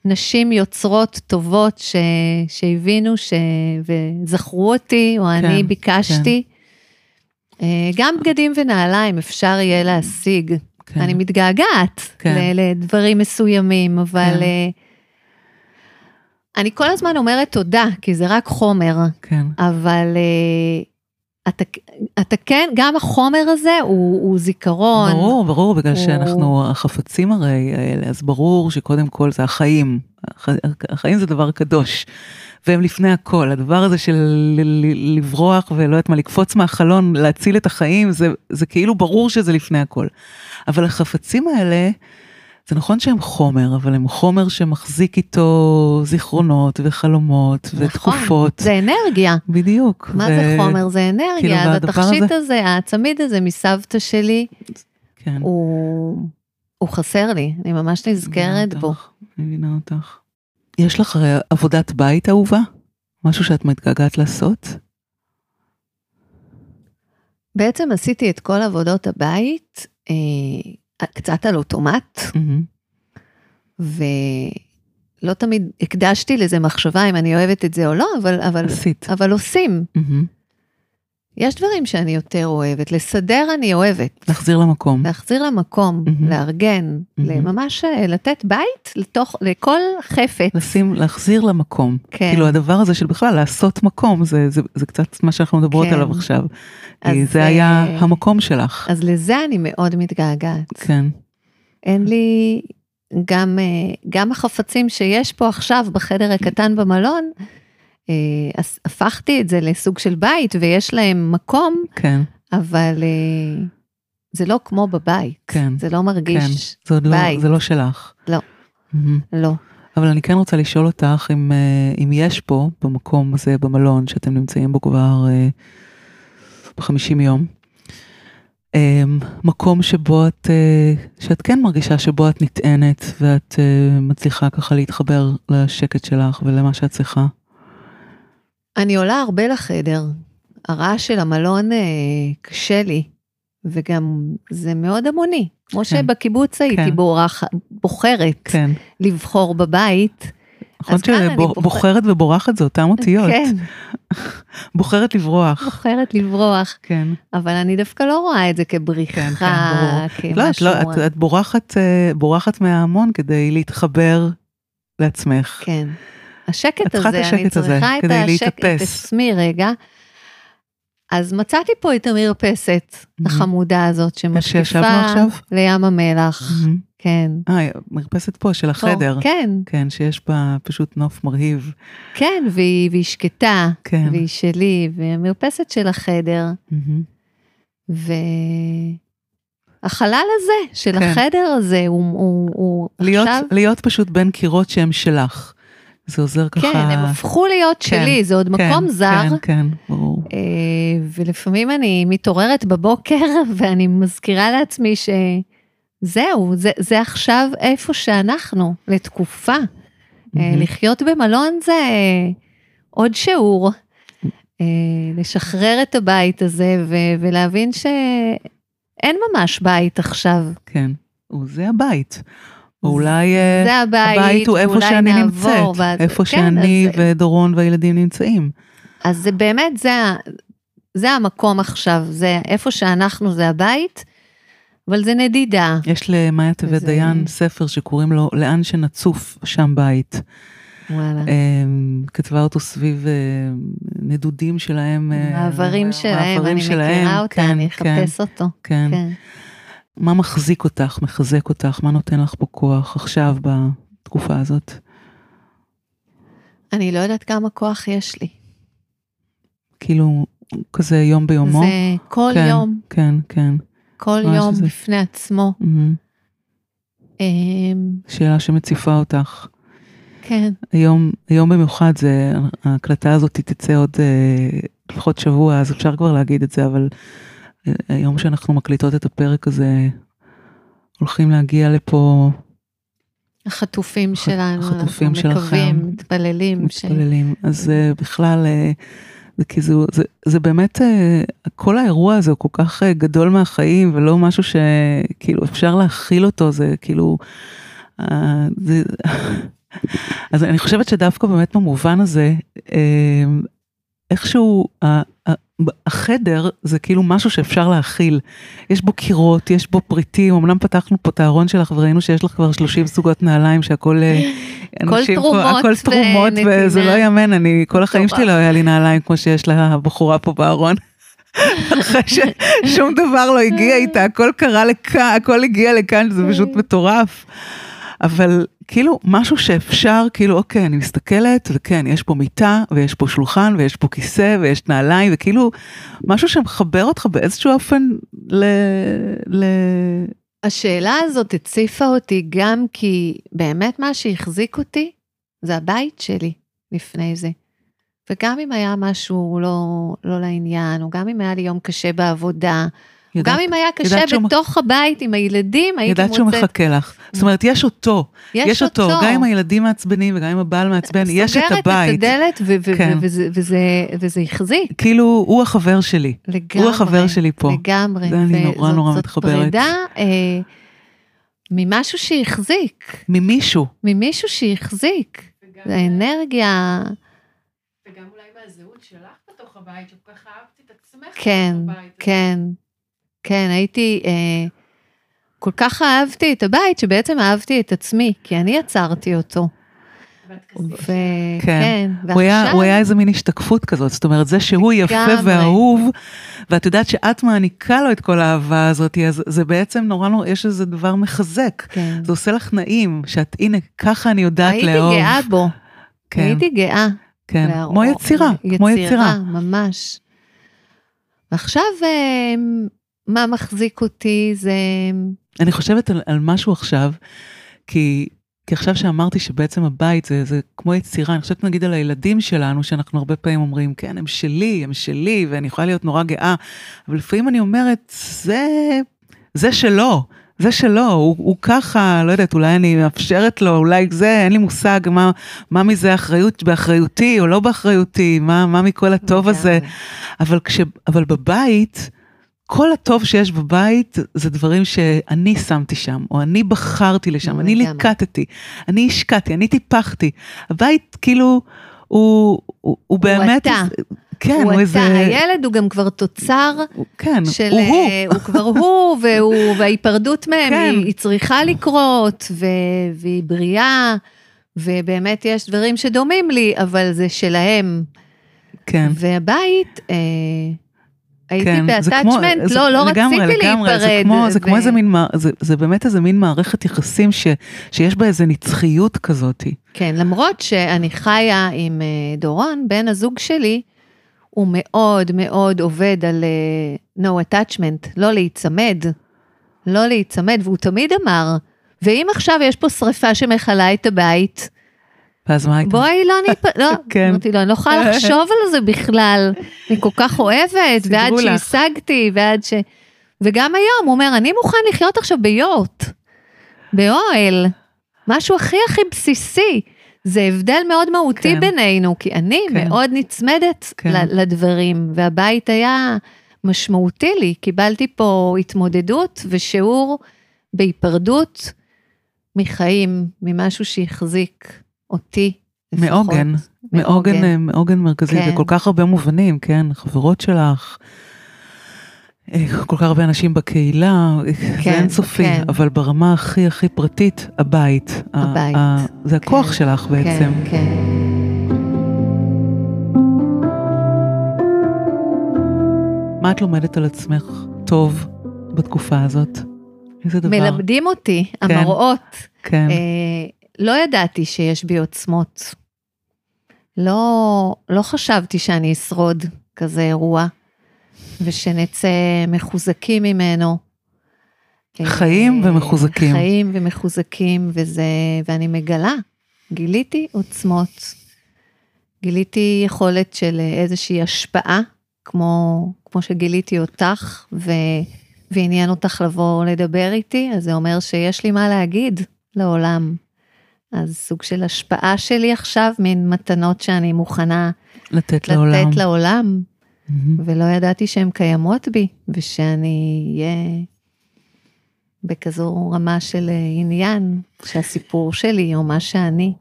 נשים יוצרות טובות ש, שהבינו ש, וזכרו אותי, או כן, אני ביקשתי. אה, גם בגדים ונעליים אפשר יהיה להשיג. כן. אני מתגעגעת כן. לדברים מסוימים, אבל כן. אה, אני כל הזמן אומרת תודה, כי זה רק חומר, כן, אבל אה, אתה, אתה כן, גם החומר הזה הוא, הוא זיכרון. ברור, ברור, בגלל הוא- שאנחנו החפצים הרי האלה, אז ברור שקודם כל זה החיים. הח- החיים זה דבר קדוש, והם לפני הכל. הדבר הזה של ל- ל- לברוח ולא יודעת מה, לקפוץ מהחלון, להציל את החיים, זה, זה כאילו ברור שזה לפני הכל. אבל החפצים האלה, זה נכון שהם חומר, אבל הם חומר שמחזיק איתו זיכרונות וחלומות ותקופות. נכון, זה אנרגיה. בדיוק. מה ו- זה חומר? זה כאילו, אנרגיה. אז והדבר התכשיט הזה- הזה, הצמיד הזה מסבתא שלי, כן. הוא, הוא חסר לי, אני ממש נזכרת בו. אני מבינה אותך. יש לך עבודת בית אהובה? משהו שאת מתגעגעת לעשות? בעצם עשיתי את כל עבודות הבית, אה, קצת על אוטומט, מהמם. ולא תמיד הקדשתי לזה מחשבה אם אני אוהבת את זה או לא, אבל, אבל, עשית. אבל עושים. מהמם. יש דברים שאני יותר אוהבת, לסדר אני אוהבת. להחזיר למקום. להחזיר למקום, מהמם. לארגן, מהמם. ממש אה, לתת בית לתוך, לכל חפץ. לשים, להחזיר למקום. כן. כאילו הדבר הזה של בכלל לעשות מקום, זה, זה, זה קצת מה שאנחנו מדברות כן. עליו עכשיו. כי זה היה אה, המקום שלך. אז לזה אני מאוד מתגעגעת. כן. אין לי, גם, אה, גם החפצים שיש פה עכשיו בחדר הקטן במלון, אז הפכתי את זה לסוג של בית ויש להם מקום, כן, אבל אה, זה לא כמו בבית. כן, זה לא מרגיש, זה עוד לא, בית. זה לא שלך. לא. מהמם. לא. אבל אני כן רוצה לשאול אותך אם, אה, אם יש פה, במקום הזה, במלון, שאתם נמצאים בו כבר אה, ב-50 יום, אה, מקום שבו את, אה, שאת כן מרגישה שבו את נטענת ואת אה, מצליחה ככה להתחבר לשקט שלך ולמה שאת צריכה. אני עולה הרבה לחדר. הרעש של המלון אה, קשה לי, וגם זה מאוד המוני. כמו שבקיבוץ הייתי כן. בורח, בוחרת כן. לבחור בבית. נכון שבוחרת ובורחת זה אותם אותיות. כן, בוחרת לברוח. בוחרת לברוח, כן. אבל אני דווקא לא רואה את זה כבריחה, כן, כן, ברור. לא, את, כמשהו. לא, את, את בורחת, אה, בורחת מההמון כדי להתחבר לעצמך. כן. השקט הזה, אני השקט הזה צריכה את השקט, את להתאפס. עצמי רגע. אז מצאתי פה את המרפסת Mhm. החמודה הזאת שמשקיפה? לים המלח. מהמם. כן. אה, מרפסת פה של החדר. פה, כן, כן, שיש בה פשוט נוף מרהיב. כן, והיא, והיא שקטה, כן. והיא שלי, והמרפסת של החדר, מהמם. והחלל הזה, של כן. החדר הזה, הוא, הוא, הוא להיות, עכשיו, להיות פשוט בין קירות שהם שלך. זה עוזר ככה. כן, הם הפכו להיות כן, שלי, זה עוד כן, מקום זר. כן, כן, ברור. אה, ולפעמים אני מתעוררת בבוקר ואני מזכירה לעצמי שזהו, זה, זה עכשיו איפה שאנחנו, לתקופה. מהמם. לחיות במלון זה עוד שיעור. אה, לשחרר את הבית הזה ו- ולהבין שאין ממש בית עכשיו. כן. וזה הבית. או אולי אה, זה הבית, הבית הוא איפה שאני נמצאת. ואז- איפה כן, שאני אז- ודורון והילדים נמצאים. אז זה באמת, זה, זה המקום עכשיו, זה איפה שאנחנו זה הבית, אבל זה נדידה. יש למאיה טבת זה- דיין ספר שקוראים לו לאן שנצוף שם בית. וואלה. אמ, כתבה אותו סביב אה, נדודים שלהם. אה, מעברים שלהם, אני שלהם, מכירה אותה, כן, אני כן, אחפש אותו. כן. כן. מה מחזיק אותך, מחזק אותך, מה נותן לך פה כוח עכשיו בתקופה הזאת? אני לא יודעת כמה כוח יש לי. כאילו, כזה יום ביומו? זה כל כן, יום, כן, כן. כל יום זה. בפני עצמו. אמ, שאלה שמציפה אותך. כן, היום, היום במיוחד זה, ההקלטה הזאת תצא עוד אה, לפחות שבוע, אז אפשר כבר להגיד את זה, אבל היום שאנחנו מקליטות את הפרק הזה, הולכים להגיע לפה החטופים שלנו, אנחנו החטופים שלכם. מקווים, מתפללים. ש- מתפללים. אז אה, בכלל, אה, זה כאילו, זה, זה באמת, אה, כל האירוע הזה הוא כל כך גדול מהחיים, ולא משהו שכאילו אפשר להכיל אותו, זה כאילו, זה, אז אני חושבת שדווקא באמת במובן הזה, איכשהו החדר זה כאילו משהו שאפשר להכיל. יש בו קירות, יש בו פריטים, אמנם פתחנו פה את הארון שלך וראינו שיש לך כבר 30 זוגות נעליים שהכל... אה, אנשים פה- תרומות הכל תרומות. וזה לא יאמן, אני כל החיים שלי. לא היה לי נעליים כמו שיש לבחורה פה בארון. אחרי ששום דבר לא הגיע איתה, הכל קרה לכאן, הכל הגיע לכאן, זה פשוט מטורף. אבל כאילו משהו שאפשר, כאילו אוקיי, אני מסתכלת, וכן, יש פה מיטה, ויש פה שולחן, ויש פה כיסא, ויש נעליים, וכאילו משהו שמחבר אותך באיזשהו אופן ל... ל... השאלה הזאת הציפה אותי גם כי באמת מה שהחזיק אותי זה הבית שלי לפני זה. וגם אם היה משהו לא, לא לעניין, או גם אם היה לי יום קשה בעבודה, או יודעת- גם אם היה קשה שהוא- בתוך הבית עם הילדים, הייתי יודעת שהוא מוצאת... מחכה לך. זאת אומרת, יש אותו, יש אותו, גם אם הילדים מעצבנים וגם אם הבעל מעצבן, יש את סוגרת את הבית. הדלת ו- ו- כן. וזה, וזה, וזה החזיק כאילו, הוא החבר שלי. לגמרי. הוא החבר שלי פה. לגמרי. זה אני נורא נורא זאת מתחברת. פרידה אה, ממשהו שהחזיק, ממישהו. ממישהו שהחזיק. זה אנרגיה, וגם אולי מהזהות שלך בתוך הבית, שכל כך אהבת את עצמך כן, בתוך הבית. כן, כן, הייתי, אה, כל כך אהבתי את הבית, שבעצם אהבתי את עצמי, כי אני יצרתי אותו. ואת כזה- וכן, הוא היה, ועכשיו, הוא היה איזה מין השתקפות כזאת, זאת אומרת, זה שהוא יפה לגמרי. ואהוב, ואת יודעת שאת מעניקה לו את כל האהבה הזאת, אז זה בעצם נורא נורא, יש איזה דבר מחזק. כן. זה עושה לך נעים, שאת, הנה, ככה אני יודעת הייתי לאהוב. גאה בו, כן, הייתי גאה. כן, כמו יצירה, כמו יצירה. ממש. ועכשיו, אה, מה מחזיק אותי זה... אני חושבת על, על משהו עכשיו, כי, כי עכשיו שאמרתי שבעצם הבית זה, זה כמו יצירה, אני חושבת נגיד על הילדים שלנו, שאנחנו הרבה פעמים אומרים, כן, הם שלי, הם שלי, ואני יכולה להיות נורא גאה, אבל לפעמים אני אומרת, זה, זה שלו. זה שלו, הוא, הוא ככה, לא יודעת, אולי אני מאפשרת לו, אולי זה, אין לי מושג מה, מה מזה אחריות, באחריותי או לא באחריותי, מה, מה מכל הטוב הזה. אבל, כש, אבל בבית, כל הטוב שיש בבית זה דברים שאני שמתי שם, או אני בחרתי לשם, אני. ליקטתי, אני השקעתי, אני טיפחתי. הבית כאילו, הוא, הוא, הוא באמת, אתה. כן, הוא הוא, איזה, הילד הוא גם כבר תוצר הוא- כן, של... הוא הוא. אה, הוא כבר הוא, והוא, וההיפרדות מהם, כן. היא, היא צריכה לקרות, ו, והיא בריאה, ובאמת יש דברים שדומים לי, אבל זה שלהם. כן. והבית, אה, הייתי כן, כמו- באטאצ'מנט, לא, לא לגמרי, רציתי לגמרי, להיפרד. זה כמו, זה כמו ו- איזה מין, זה, זה באמת איזה מין מערכת יחסים ש, שיש בה איזה נצחיות כזאת. כן, למרות שאני חיה עם אה, דורון, בן הזוג שלי, הוא מאוד מאוד עובד על אה, no attachment, לא להיצמד, לא להיצמד, והוא תמיד אמר, ואם עכשיו יש פה שריפה שמכלה את הבית, ואז מה הייתה? בואי לא ניפ... לא, כן. אמרתי לו, אני לא יכולה לחשוב על זה בכלל, אני כל כך אוהבת, ועד. שהשגתי, ועד ש... וגם היום, הוא אומר, אני מוכן לחיות עכשיו ביוט, באוהל, משהו הכי הכי בסיסי. זה הבדל מאוד מהותי כן. בינינו, כי אני כן. מאוד נצמדת כן. לדברים, והבית היה משמעותי לי. קיבלתי פה התמודדות ושיעור בהיפרדות מחיים, ממשהו שהחזיק אותי. מעוגן, מעוגן, מעוגן מרכזי כן. בכל כך הרבה מובנים, כן, חברות שלך, אה, כל כך הרבה אנשים בקהילה, אה, זה כן, אינסופי, כן. אבל ברמה הכי הכי פרטית, הבית. ה- הבית. ה- זה הכוח כן, שלך בעצם. כן, כן. מה את לומדת על עצמך טוב בתקופה הזאת? איזה דבר. מלמדים אותי, כן. המראות. כן. אה, לא ידעתי שיש בי עוצמות. לא, לא חשבתי שאני אשרוד כזה אירוע, ושנצא מחוזקים ממנו. חיים אה, ומחוזקים. חיים ומחוזקים, וזה, ואני מגלה, גיליתי עוצמות. גיליתי יכולת של איזושהי השפעה, כמו, כמו שגיליתי אותך, ו, ועניין אותך לבוא לדבר איתי, אז זה אומר שיש לי מה להגיד לעולם. אז סוג של השפעה שלי עכשיו, מין מתנות שאני מוכנה לתת לעולם. לתת לעולם, מהמם. ולא ידעתי שהן קיימות בי, ושאני אהיה בכזו רמה של אה, עניין, שהסיפור שלי או מה שאני.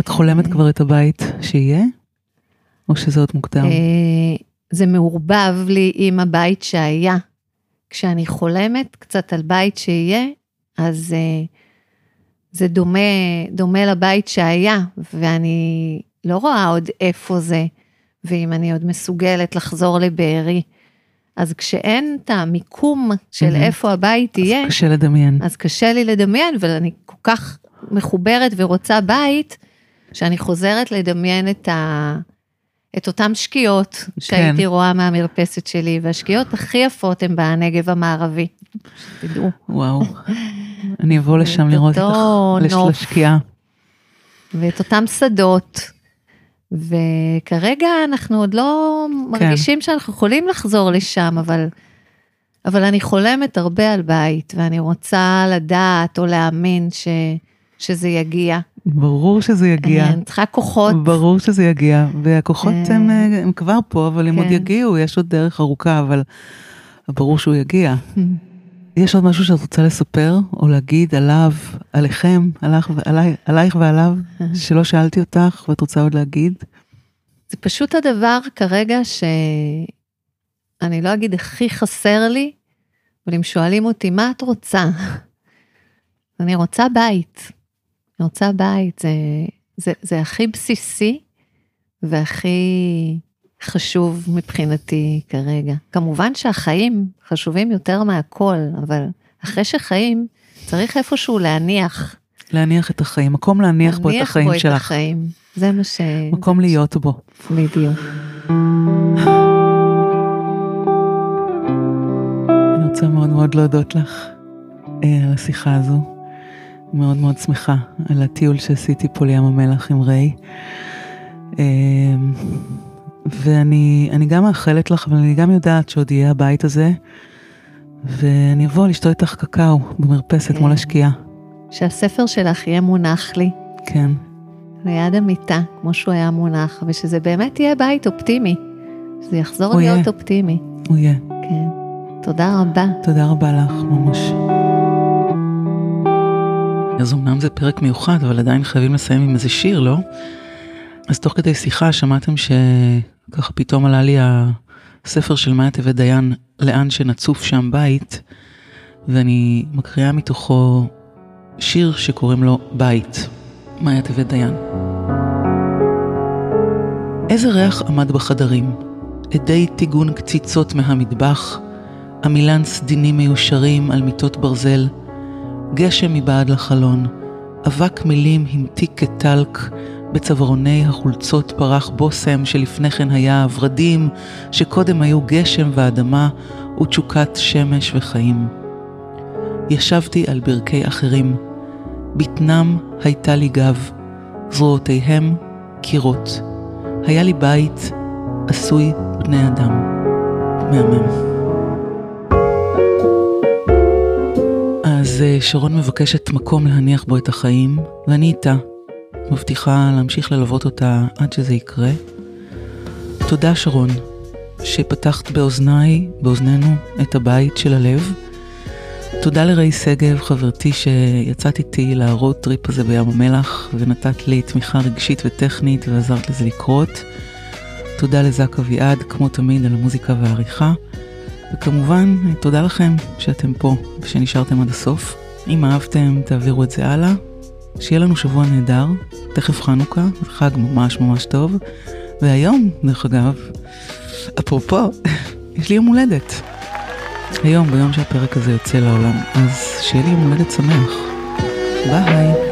את חולמת כבר את הבית שיהיה? או שזה עוד מוקדם? אה, זה מעורבב לי עם הבית שהיה. כשאני חולמת קצת על בית שיהיה, אז אה, זה דומה, דומה לבית שהיה, ואני לא רואה עוד איפה זה, ואם אני עוד מסוגלת לחזור לבארי. אז כשאין את המיקום של מהמם. איפה הבית יהיה, קשה לדמיין. אז קשה לי לדמיין, ואני כל כך מחוברת ורוצה בית, שאני חוזרת לדמיין את, ה... את אותן שקיעות שהייתי כן. רואה מהמרפסת שלי, והשקיעות הכי יפות הן בנגב המערבי, שתדעו. וואו. אני אבוא לשם לראות אותך. לשקיעה. ואת אותם שדות. וכרגע אנחנו עוד לא מרגישים שאנחנו יכולים לחזור לשם, אבל, אבל אני חולמת הרבה על בית, ואני רוצה לדעת או להאמין ש, שזה יגיע. ברור שזה יגיע. אני צריכה כוחות. ברור שזה יגיע, והכוחות כן. הם, אה, הם כבר פה, אבל הם עוד כן. יגיעו, יש עוד דרך ארוכה, אבל ברור שהוא יגיע. יש עוד משהו שאת רוצה לספר, או להגיד עליו, עליכם, עליך, ועלי, עלייך ועליו, שלא שאלתי אותך, ואת רוצה עוד להגיד? זה פשוט הדבר כרגע שאני לא אגיד הכי חסר לי, אבל אם שואלים אותי, מה את רוצה? אני רוצה בית. אני רוצה בית, זה, זה, זה הכי בסיסי והכי חשוב מבחינתי כרגע. כמובן שהחיים חשובים יותר מהכל, אבל אחרי שחיים, צריך איפשהו להניח. להניח את החיים, מקום להניח בו את להניח החיים בו את שלך, החיים. זה מה ש... מקום להיות בו. בדיוק. אני רוצה מאוד מאוד להודות לך אה, על השיחה הזו. מאוד מאוד שמחה על הטיול שעשיתי פה לים המלח עם ריי. ואני אני גם מאחלת לך, אבל אני גם יודעת שעוד יהיה הבית הזה. ואני אבוא לשתות איתך קקאו במרפסת כן. מול השקיעה. שהספר שלך יהיה מונח לי כן. ליד המיטה, כמו שהוא היה מונח, ושזה באמת יהיה בית אופטימי. שזה יחזור להיות יהיה. אופטימי. הוא יהיה. כן. תודה רבה. תודה רבה לך, ממש. אז אמנם זה פרק מיוחד, אבל עדיין חייבים לסיים עם איזה שיר, לא? אז תוך כדי שיחה שמעתם שככה פתאום עלה לי הספר של מאיה טבת דיין, לאן שנצוף שם בית, ואני מקריאה מתוכו שיר שקוראים לו בית, מאיה טבת דיין. איזה ריח עמד בחדרים, עדי טיגון קציצות מהמטבח, עמילן סדינים מיושרים על מיטות ברזל, גשם מבעד לחלון, אבק מילים המתיק כטלק, בצווארוני החולצות פרח בושם שלפני כן היה הורדים, שקודם היו גשם ואדמה ותשוקת שמש וחיים. ישבתי על ברכי אחרים, בטנם הייתה לי גב, זרועותיהם קירות. היה לי בית עשוי בני אדם. מהמם. אז אה, שרון מבקשת מקום להניח בו את החיים, ואני איתה. מבטיחה להמשיך ללוות אותה עד שזה יקרה. תודה שרון, שפתחת באוזניי, באוזנינו, את הבית של הלב. תודה לראי שגב, חברתי שיצאת איתי ל road trip הזה בים המלח, ונתת לי תמיכה רגשית וטכנית ועזרת לזה לקרות. תודה לזק אביעד, כמו תמיד, על המוזיקה והעריכה. וכמובן, תודה לכם שאתם פה ושנשארתם עד הסוף. אם אהבתם, תעבירו את זה הלאה. שיהיה לנו שבוע נהדר, תכף חנוכה, חג ממש ממש טוב. והיום, דרך אגב, אפרופו, יש לי יום הולדת. היום, ביום שהפרק הזה יוצא לעולם, אז שיהיה לי יום הולדת שמח. ביי.